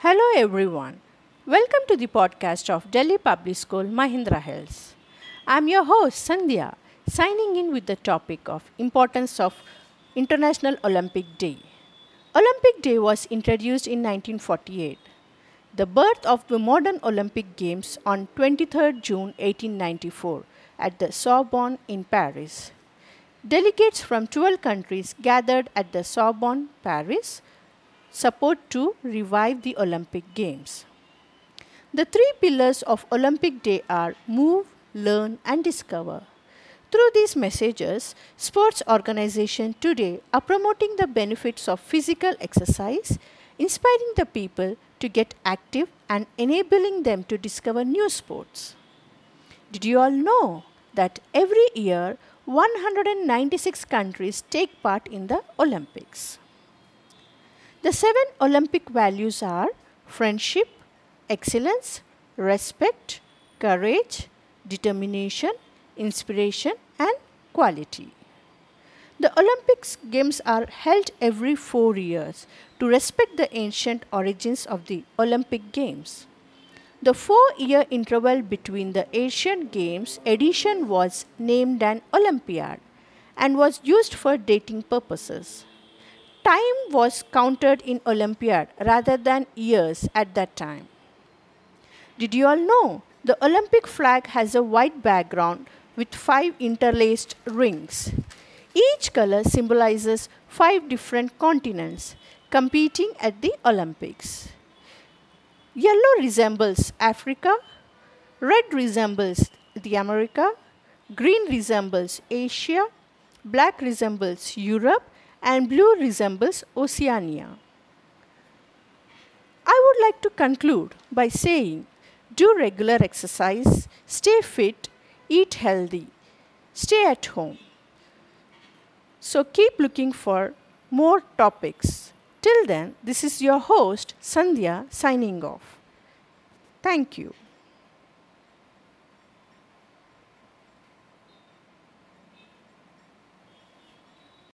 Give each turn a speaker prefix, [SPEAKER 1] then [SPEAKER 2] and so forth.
[SPEAKER 1] Hello everyone. Welcome to the podcast of Delhi Public School Mahendra Hills. I'm your host Sandhya, signing in with the topic of importance of International Olympic Day. Olympic Day was introduced in 1948. The birth of the modern Olympic Games on 23rd June 1894 at the Sorbonne in Paris. Delegates from 12 countries gathered at the Sorbonne, Paris, support to revive the Olympic Games. The three pillars of Olympic Day are move, learn, and discover. Through these messages, sports organizations today are promoting the benefits of physical exercise, inspiring the people to get active and enabling them to discover new sports. Did you all know that every year 196 countries take part in the Olympics? The seven Olympic values are friendship, excellence, respect, courage, determination, inspiration, and quality. The Olympics Games are held every four years to respect the ancient origins of the Olympic Games. The four year interval between the Asian Games edition was named an Olympiad and was used for dating purposes. Time was counted in Olympiad rather than years at that time. Did you all know the Olympic flag has a white background with five interlaced rings? Each color symbolizes five different continents competing at the Olympics. Yellow resembles Africa, red resembles the America, green resembles Asia, black resembles Europe, and blue resembles Oceania. I would like to conclude by saying do regular exercise, stay fit, eat healthy, stay at home. So keep looking for more topics. Till then, this is your host Sandhya signing off. Thank you.